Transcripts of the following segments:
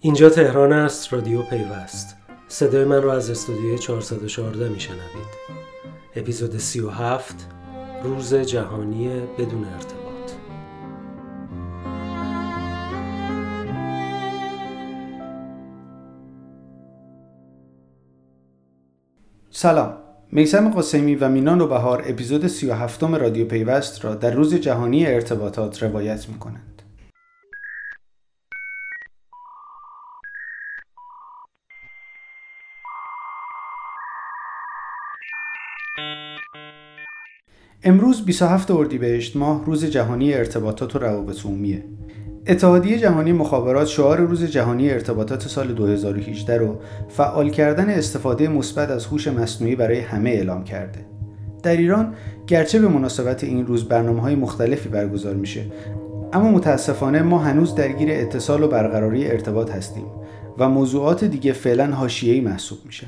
اینجا تهران است رادیو پیوست. صدای من را از استودیوی 414 میشنوید. اپیزود 37 روز جهانی بدون ارتباط. سلام. میسم قاسمی و مینان و بهار اپیزود 37 رادیو پیوست را در روز جهانی ارتباطات روایت می‌کنند. امروز 27 اردیبهشت ماه روز جهانی ارتباطات و روابط عمومیه. اتحادیه جهانی مخابرات شعار روز جهانی ارتباطات سال 2018 رو فعال کردن استفاده مثبت از هوش مصنوعی برای همه اعلام کرده. در ایران گرچه به مناسبت این روز برنامه های مختلفی برگزار میشه اما متاسفانه ما هنوز درگیر اتصال و برقراری ارتباط هستیم و موضوعات دیگه فعلا حاشیه‌ای محسوب میشن.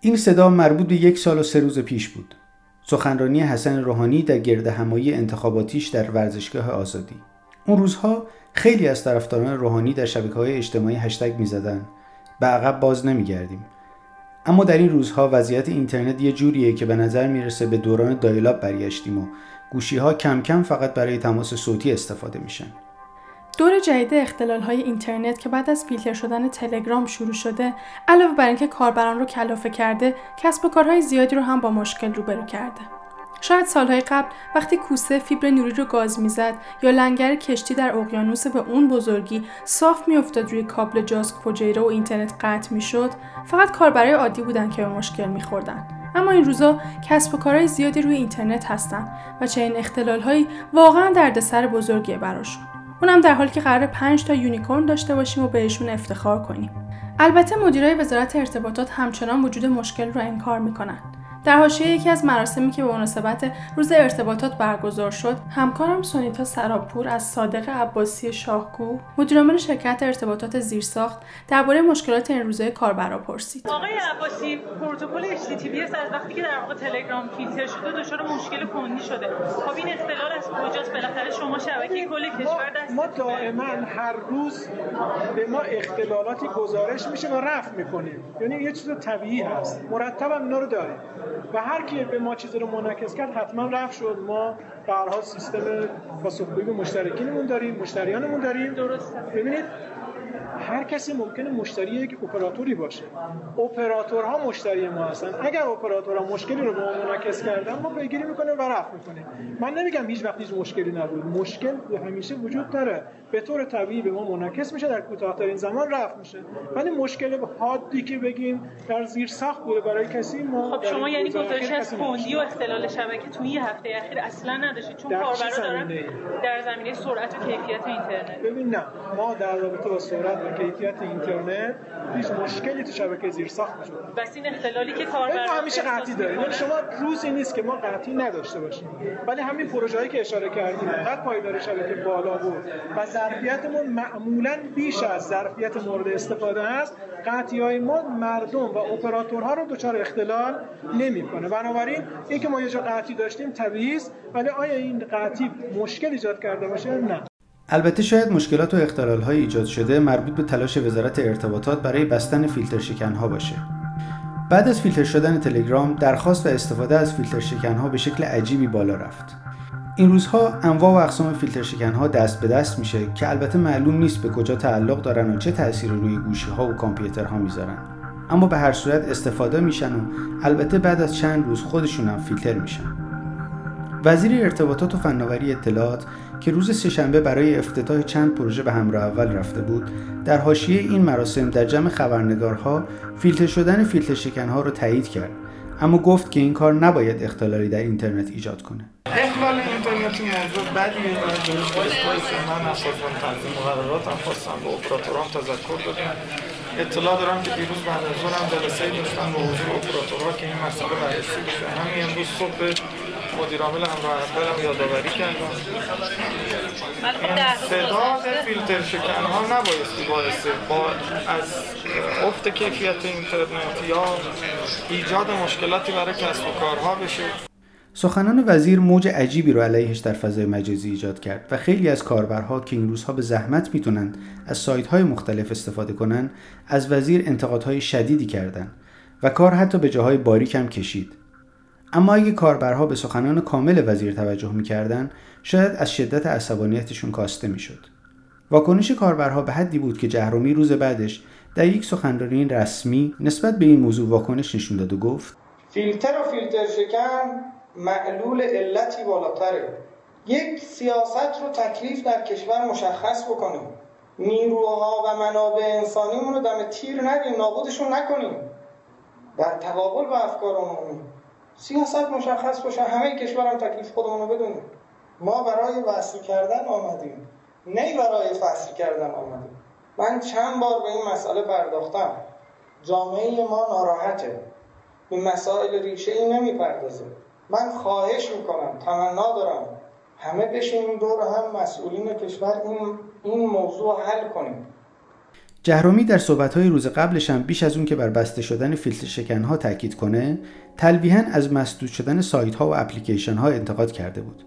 این صدا مربوط به یک سال و سه روز پیش بود. سخنرانی حسن روحانی در گرد همایی انتخاباتیش در ورزشگاه آزادی. اون روزها خیلی از طرفداران روحانی در شبکه های اجتماعی هشتگ می زدن. به عقب باز نمیگردیم. اما در این روزها وضعیت اینترنت یه جوریه که به نظر می‌رسه به دوران دایلاب برگشتیم و گوشی ها کم کم فقط برای تماس صوتی استفاده میشن. دور جدید اختلال های اینترنت که بعد از فیلتر شدن تلگرام شروع شده علاوه بر اینکه کاربران رو کلافه کرده کسب و کارهای زیادی رو هم با مشکل روبرو کرده. شاید سالهای قبل وقتی کوسه فیبر نوری رو گاز می‌زد یا لنگر کشتی در اقیانوس به اون بزرگی صاف میافتاد روی کابل جاسک فجیره و اینترنت قطع می‌شد فقط کاربرای عادی بودن که به مشکل میخوردن. اما این روزا کسب و کارهای زیادی روی اینترنت هستن و چنین اختلالهایی واقعا دردسر بزرگیه براشون. اونم در حالی که قرار 5 تا یونیکورن داشته باشیم و بهشون افتخار کنیم. البته مدیرای وزارت ارتباطات همچنان وجود مشکل رو انکار می‌کنن. در حاشیه یکی از مراسمی که به مناسبت روز ارتباطات برگزار شد همکارم سونیتا سراپور از صادق عباسی شاهگو مدیرعامل شرکت ارتباطات زیرساخت درباره مشکلات این روزه کاربرا پرسید. آقای عباسی پروتکل HTTPS از وقتی که در واقع تلگرام فیلتر شده دچار مشکل کندی شده. خب این اختلال از کجاست؟ بالاخره شما شبکه کل کشور دست ما دائما هر روز به ما اختلالاتی گزارش میشه و رفع می‌کنیم. یعنی یه چیز طبیعی هست. مرتب هم اینا رو داریم. و هر کی به ما چیزی رو منعکس کرد حتما رفع شد. ما به هر سیستم پاسخگویی به مشترکینمون داریم مشتریانمون داریم. درست. ببینید هر کسی ممکنه مشتری یک اپراتوری باشه. اپراتورها مشتری ما هستن. اگر اپراتورها مشکلی رو به ما منعکس کردن ما پیگیری می‌کنیم و رفع می‌کنیم. من نمیگم هیچ وقت هیچ مشکلی نبود. مشکل همیشه وجود داره. به طور طبیعی به ما منعکس میشه در کوتاهترین زمان رفع میشه. ولی مشکل حادی که بگیم در زیر ساخت بوده برای کسی ما خب شما یعنی گزارش از کندی و اختلال شبکه توی یه هفته اخیر اصلا نداشتید چون کاربرا دارن در زمینه سرعت و کیفیت اینترنت. ببین نه ما در رابطه با سرعت و کیفیت اینترنت هیچ مشکلی تو شبکه زیر ساخت وجود بس این اختلالی که کاربر ما همیشه قطعی داریم. شما روزی نیست که ما قطعی نداشته باشیم. ولی همین پروژه‌ای که اشاره کردیم قد پایدار شبکه بالا بود و ظرفیتمون معمولا بیش از ظرفیت مورد استفاده است. قطعی های ما مردم و اپراتورها رو دچار اختلال نمی‌کنه بنابراین اینکه ما یه جا قطعی داشتیم طبیعی است ولی آیا این قطعی مشکل ایجاد کرده باشه نه البته شاید مشکلات و اختلال ایجاد شده مربوط به تلاش وزارت ارتباطات برای بستن فیلتر شکن ها باشه. بعد از فیلتر شدن تلگرام درخواست و استفاده از فیلتر شکن ها به شکل عجیبی بالا رفت. این روزها انواع و اقسام فیلتر شکن ها دست به دست میشه که البته معلوم نیست به کجا تعلق دارن و چه تأثیری روی گوشی ها و کامپیوترها می‌ذارن. اما به هر صورت استفاده میشن و البته بعد از چند روز خودشون هم فیلتر میشن. وزیر ارتباطات و فناوری اطلاعات که روز سهشنبه برای افتتاح چند پروژه به همراه اول رفته بود در حاشیه این مراسم در جمع خبرنگارها فیلتر شدن فیلتر شکنها را تایید کرد. اما گفت که این کار نباید اختلالی در اینترنت ایجاد کنه. اخلال اینترنتی موضوع بدیه و درست من از تنظیم مقررات هم خواستم به اپراتوران تذکر دادم اطلاع دارم که دیروز بعد از ظهرم جلسه داشتن با حضور اپراتورها که این مسئله بررسی بشه. همین امروز صبح مدیر عامل همراه اولم یادآوری کردم. این صدا فیلتر شکن ها نبایستی باعث با از افت کیفیت اینترنت یا ایجاد مشکلاتی برای کسب و کارها بشه. سخنان وزیر موج عجیبی رو علیهش در فضای مجازی ایجاد کرد و خیلی از کاربرها که این روزها به زحمت می‌تونن از سایت های مختلف استفاده کنن از وزیر انتقادهای شدیدی کردند و کار حتی به جاهای باریک هم کشید. اما اگه کاربرها به سخنان کامل وزیر توجه می‌کردن شاید از شدت عصبانیتشون کاسته می‌شد. واکنش کاربرها به حدی بود که جهرومی روز بعدش در یک سخنرانی رسمی نسبت به این موضوع واکنش نشون داد و گفت فیلتر و فیلتر شکن معلول علتی بالاتره. یک سیاست رو تکلیف در کشور مشخص بکنیم. نیروها و منابع انسانیمون رو دم تیر ندیم نابودشون نکنیم. در تقابل با افکار عمومی سیاست مشخص باشه همه کشورم تکلیف خودمون رو بدونیم. ما برای وصل کردن آمدیم. نه برای فصل کردن آمدیم. من چند بار به این مسئله پرداختم. جامعه ما ناراحته. به مسائل ریشه ای نمی‌پردازه. من خواهش می‌کنم تمنا دارم. همه بشینیم دور هم مسئولین کشور این, این موضوع حل کنیم. جهرومی در صحبت‌های روز قبلش هم بیش از اون که بر بسته شدن فیلتر شکنها تاکید کنه تلویحا از مسدود شدن سایت ها و اپلیکیشن ها انتقاد کرده بود.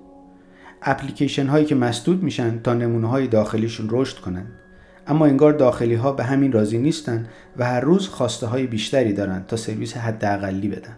اپلیکیشن هایی که مسدود میشن تا نمونه های داخلیشون رشد کنند اما انگار داخلی ها به همین راضی نیستن و هر روز خواسته های بیشتری دارن تا سرویس حداقلی بدن.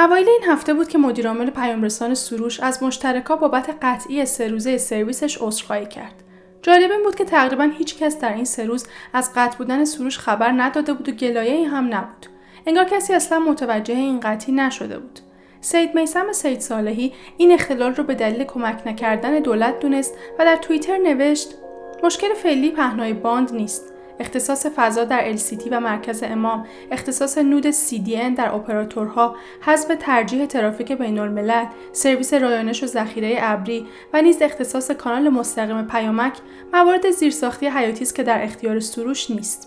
اوایل این هفته بود که مدیرعامل پیامرسان سروش از مشترکا بابت قطعی سه روزه سرویسش عذرخواهی کرد. جالب این بود که تقریبا هیچ کس در این سه روز از قطع بودن سروش خبر نداده بود و گلایه هم نبود. انگار کسی اصلا متوجه این قطعی نشده بود. سید میسم سید صالحی این اختلال رو به دلیل کمک نکردن دولت دونست و در توییتر نوشت مشکل فعلی پهنای باند نیست اختصاص فضا در LCT و مرکز امام، اختصاص نود CDN در اپراتورها، حذف ترجیح ترافیک بین الملل، سرویس رایانش و ذخیره ابری و نیز اختصاص کانال مستقیم پیامک موارد زیرساختی حیاتی است که در اختیار سروش نیست.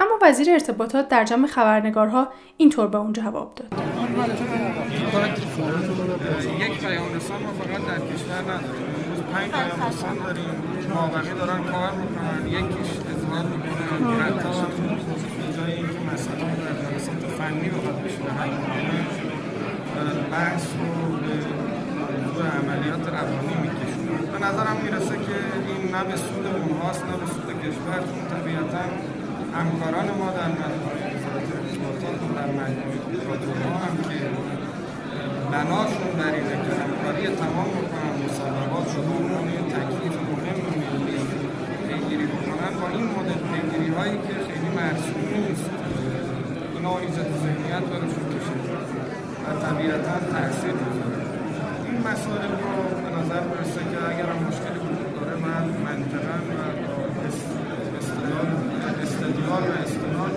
اما وزیر ارتباطات در جمع خبرنگارها اینطور به اون جواب داد. یک پیام رسان ما فقط در کشور نداریم. پنج پیام رسان داریم. مابقی دارن کار می‌کنن. یکیش اظهار می‌کنن. حتی جای اینکه مسئله در جلسات فنی بخواد بشه حل بحث رو به موضوع عملیات روانی میکشونن. به نظرم می‌رسه که این نه به سود اونهاست نه به سود کشور چون طبیعتا همکاران ما در مجموعه وزارت ارتباطات و در مجموعه ها هم که بناشون بر اینه که همکاری تمام بکنن مصوبات رو عنوان تکلیف مهم ملی پیگیری بکنن این مدل پیگیری هایی که خیلی مرسوم نیست. اینا ایجاد ذهنیت براشون کشه و طبیعتا تاثیر می‌ذاره. این مسائل رو به نظر برسه که اگر هم مشکلی وجود داره من منطقا و استدلال استدلال و استدلال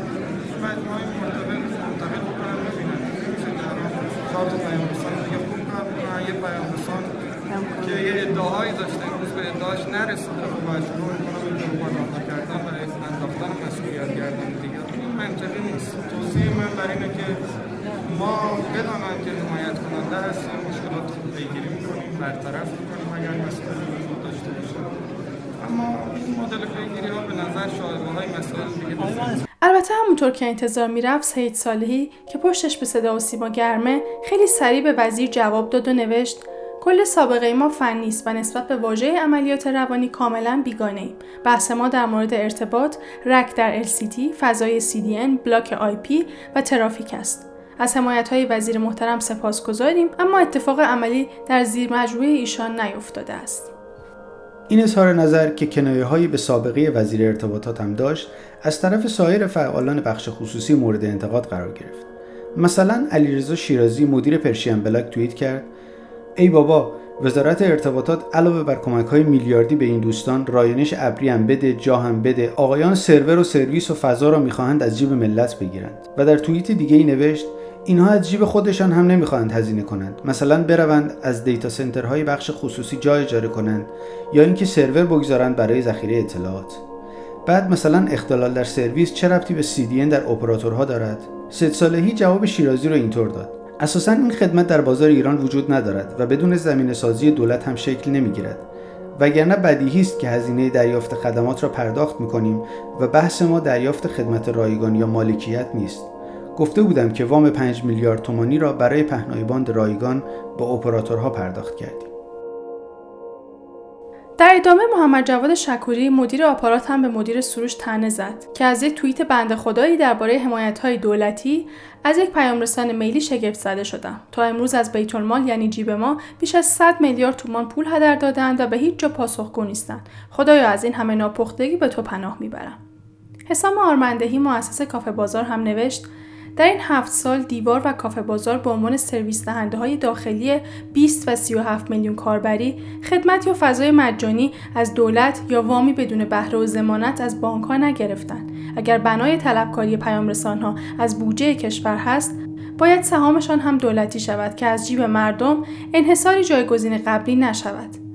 مجموعه مرتبط منتقل بکنم ببینم. نمیشه که الان چهار تا پیام رسان دیگه خوب می‌کنن یه پیام رسان که یه ادعاهایی داشته امروز به ادعاش نرسیده. خب باید شروع می‌کنم به پروپاگاندا کردن برای انداختن مسئولیت گردن دیگه. این منطقی نیست. توصیه من بر اینه که ما بدانن که حمایت کننده هستیم مشکلات رو پیگیری می‌کنیم برطرف می‌کنیم اگر مسئله وجود داشته باشه. اما این مدل پیگیری ها به نظر شایبه های مسائل دیگه البته همونطور که انتظار می‌رفت سید صالحی که پشتش به صدا و سیما گرمه خیلی سریع به وزیر جواب داد و نوشت کل سابقه ما فنی است و نسبت به واژه عملیات روانی کاملا بیگانه ایم. بحث ما در مورد ارتباط، رک در LCT، فضای CDN، بلاک IP و ترافیک است. از حمایت های وزیر محترم سپاس گذاریم اما اتفاق عملی در زیر مجموعه ایشان نیفتاده است. این اظهار نظر که کنایه هایی به سابقه وزیر ارتباطات هم داشت از طرف سایر فعالان بخش خصوصی مورد انتقاد قرار گرفت مثلا علیرضا شیرازی مدیر پرشین بلاگ توییت کرد ای بابا وزارت ارتباطات علاوه بر کمک های میلیاردی به این دوستان رایانش ابری هم بده جا هم بده آقایان سرور و سرویس و فضا را می‌خواهند از جیب ملت بگیرند. و در توییت دیگه ای نوشت اینها از جیب خودشان هم نمی‌خواهند هزینه کنند. مثلا بروند از دیتا سنترهای بخش خصوصی جای اجاره کنند یا اینکه سرور بگذارند برای ذخیره اطلاعات. بعد مثلا اختلال در سرویس چه ربطی به CDN در اپراتورها دارد؟ سید صالحی جواب شیرازی رو اینطور داد. اساسا این خدمت در بازار ایران وجود ندارد و بدون زمین سازی دولت هم شکل نمی‌گیرد. وگرنه بدیهی است که هزینه دریافت خدمات را پرداخت می‌کنیم و بحث ما دریافت خدمت رایگان یا مالکیت نیست. گفته بودم که وام 5 میلیارد تومانی را برای پهنای باند رایگان با اپراتورها پرداخت کردیم. در ادامه محمد جواد شکوری مدیر آپارات هم به مدیر سروش تنه زد که از یک توییت بنده خدایی درباره حمایت های دولتی از یک پیام رسان میلی شگفت زده شدم تا امروز از بیت المال یعنی جیب ما بیش از 100 میلیارد تومان پول هدر دادند و به هیچ جا پاسخگو نیستند. خدایا از این همه ناپختگی به تو پناه می‌برم. حسام آرمندهی مؤسس کافه بازار هم نوشت در این هفت سال دیوار و کافه بازار به عنوان سرویس دهنده های داخلی 20 و 37 میلیون کاربری خدمت یا فضای مجانی از دولت یا وامی بدون بهره و زمانت از بانک ها نگرفتند. اگر بنای طلبکاری پیام ها از بودجه کشور هست باید سهامشان هم دولتی شود که از جیب مردم انحصاری جایگزین قبلی نشود.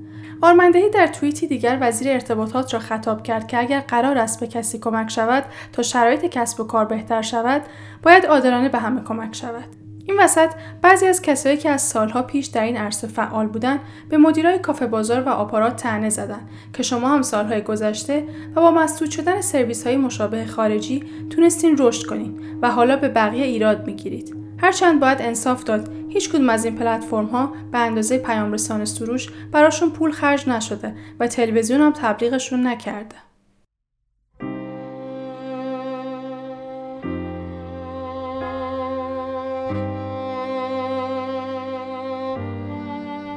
آرمندهی در توییتی دیگر وزیر ارتباطات را خطاب کرد که اگر قرار است به کسی کمک شود تا شرایط کسب و کار بهتر شود باید عادلانه به همه کمک شود. این وسط بعضی از کسایی که از سالها پیش در این عرصه فعال بودند به مدیرای کافه بازار و آپارات تنه زدند که شما هم سالهای گذشته و با مسدود شدن سرویس های مشابه خارجی تونستین رشد کنین و حالا به بقیه ایراد می‌گیرید. هرچند باید انصاف داد هیچ کدوم از این پلتفرم ها به اندازه پیام رسان سروش براشون پول خرج نشده و تلویزیون هم تبلیغشون نکرده.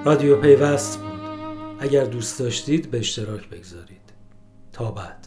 رادیو پیوست بود. اگر دوست داشتید به اشتراک بگذارید. تا بعد.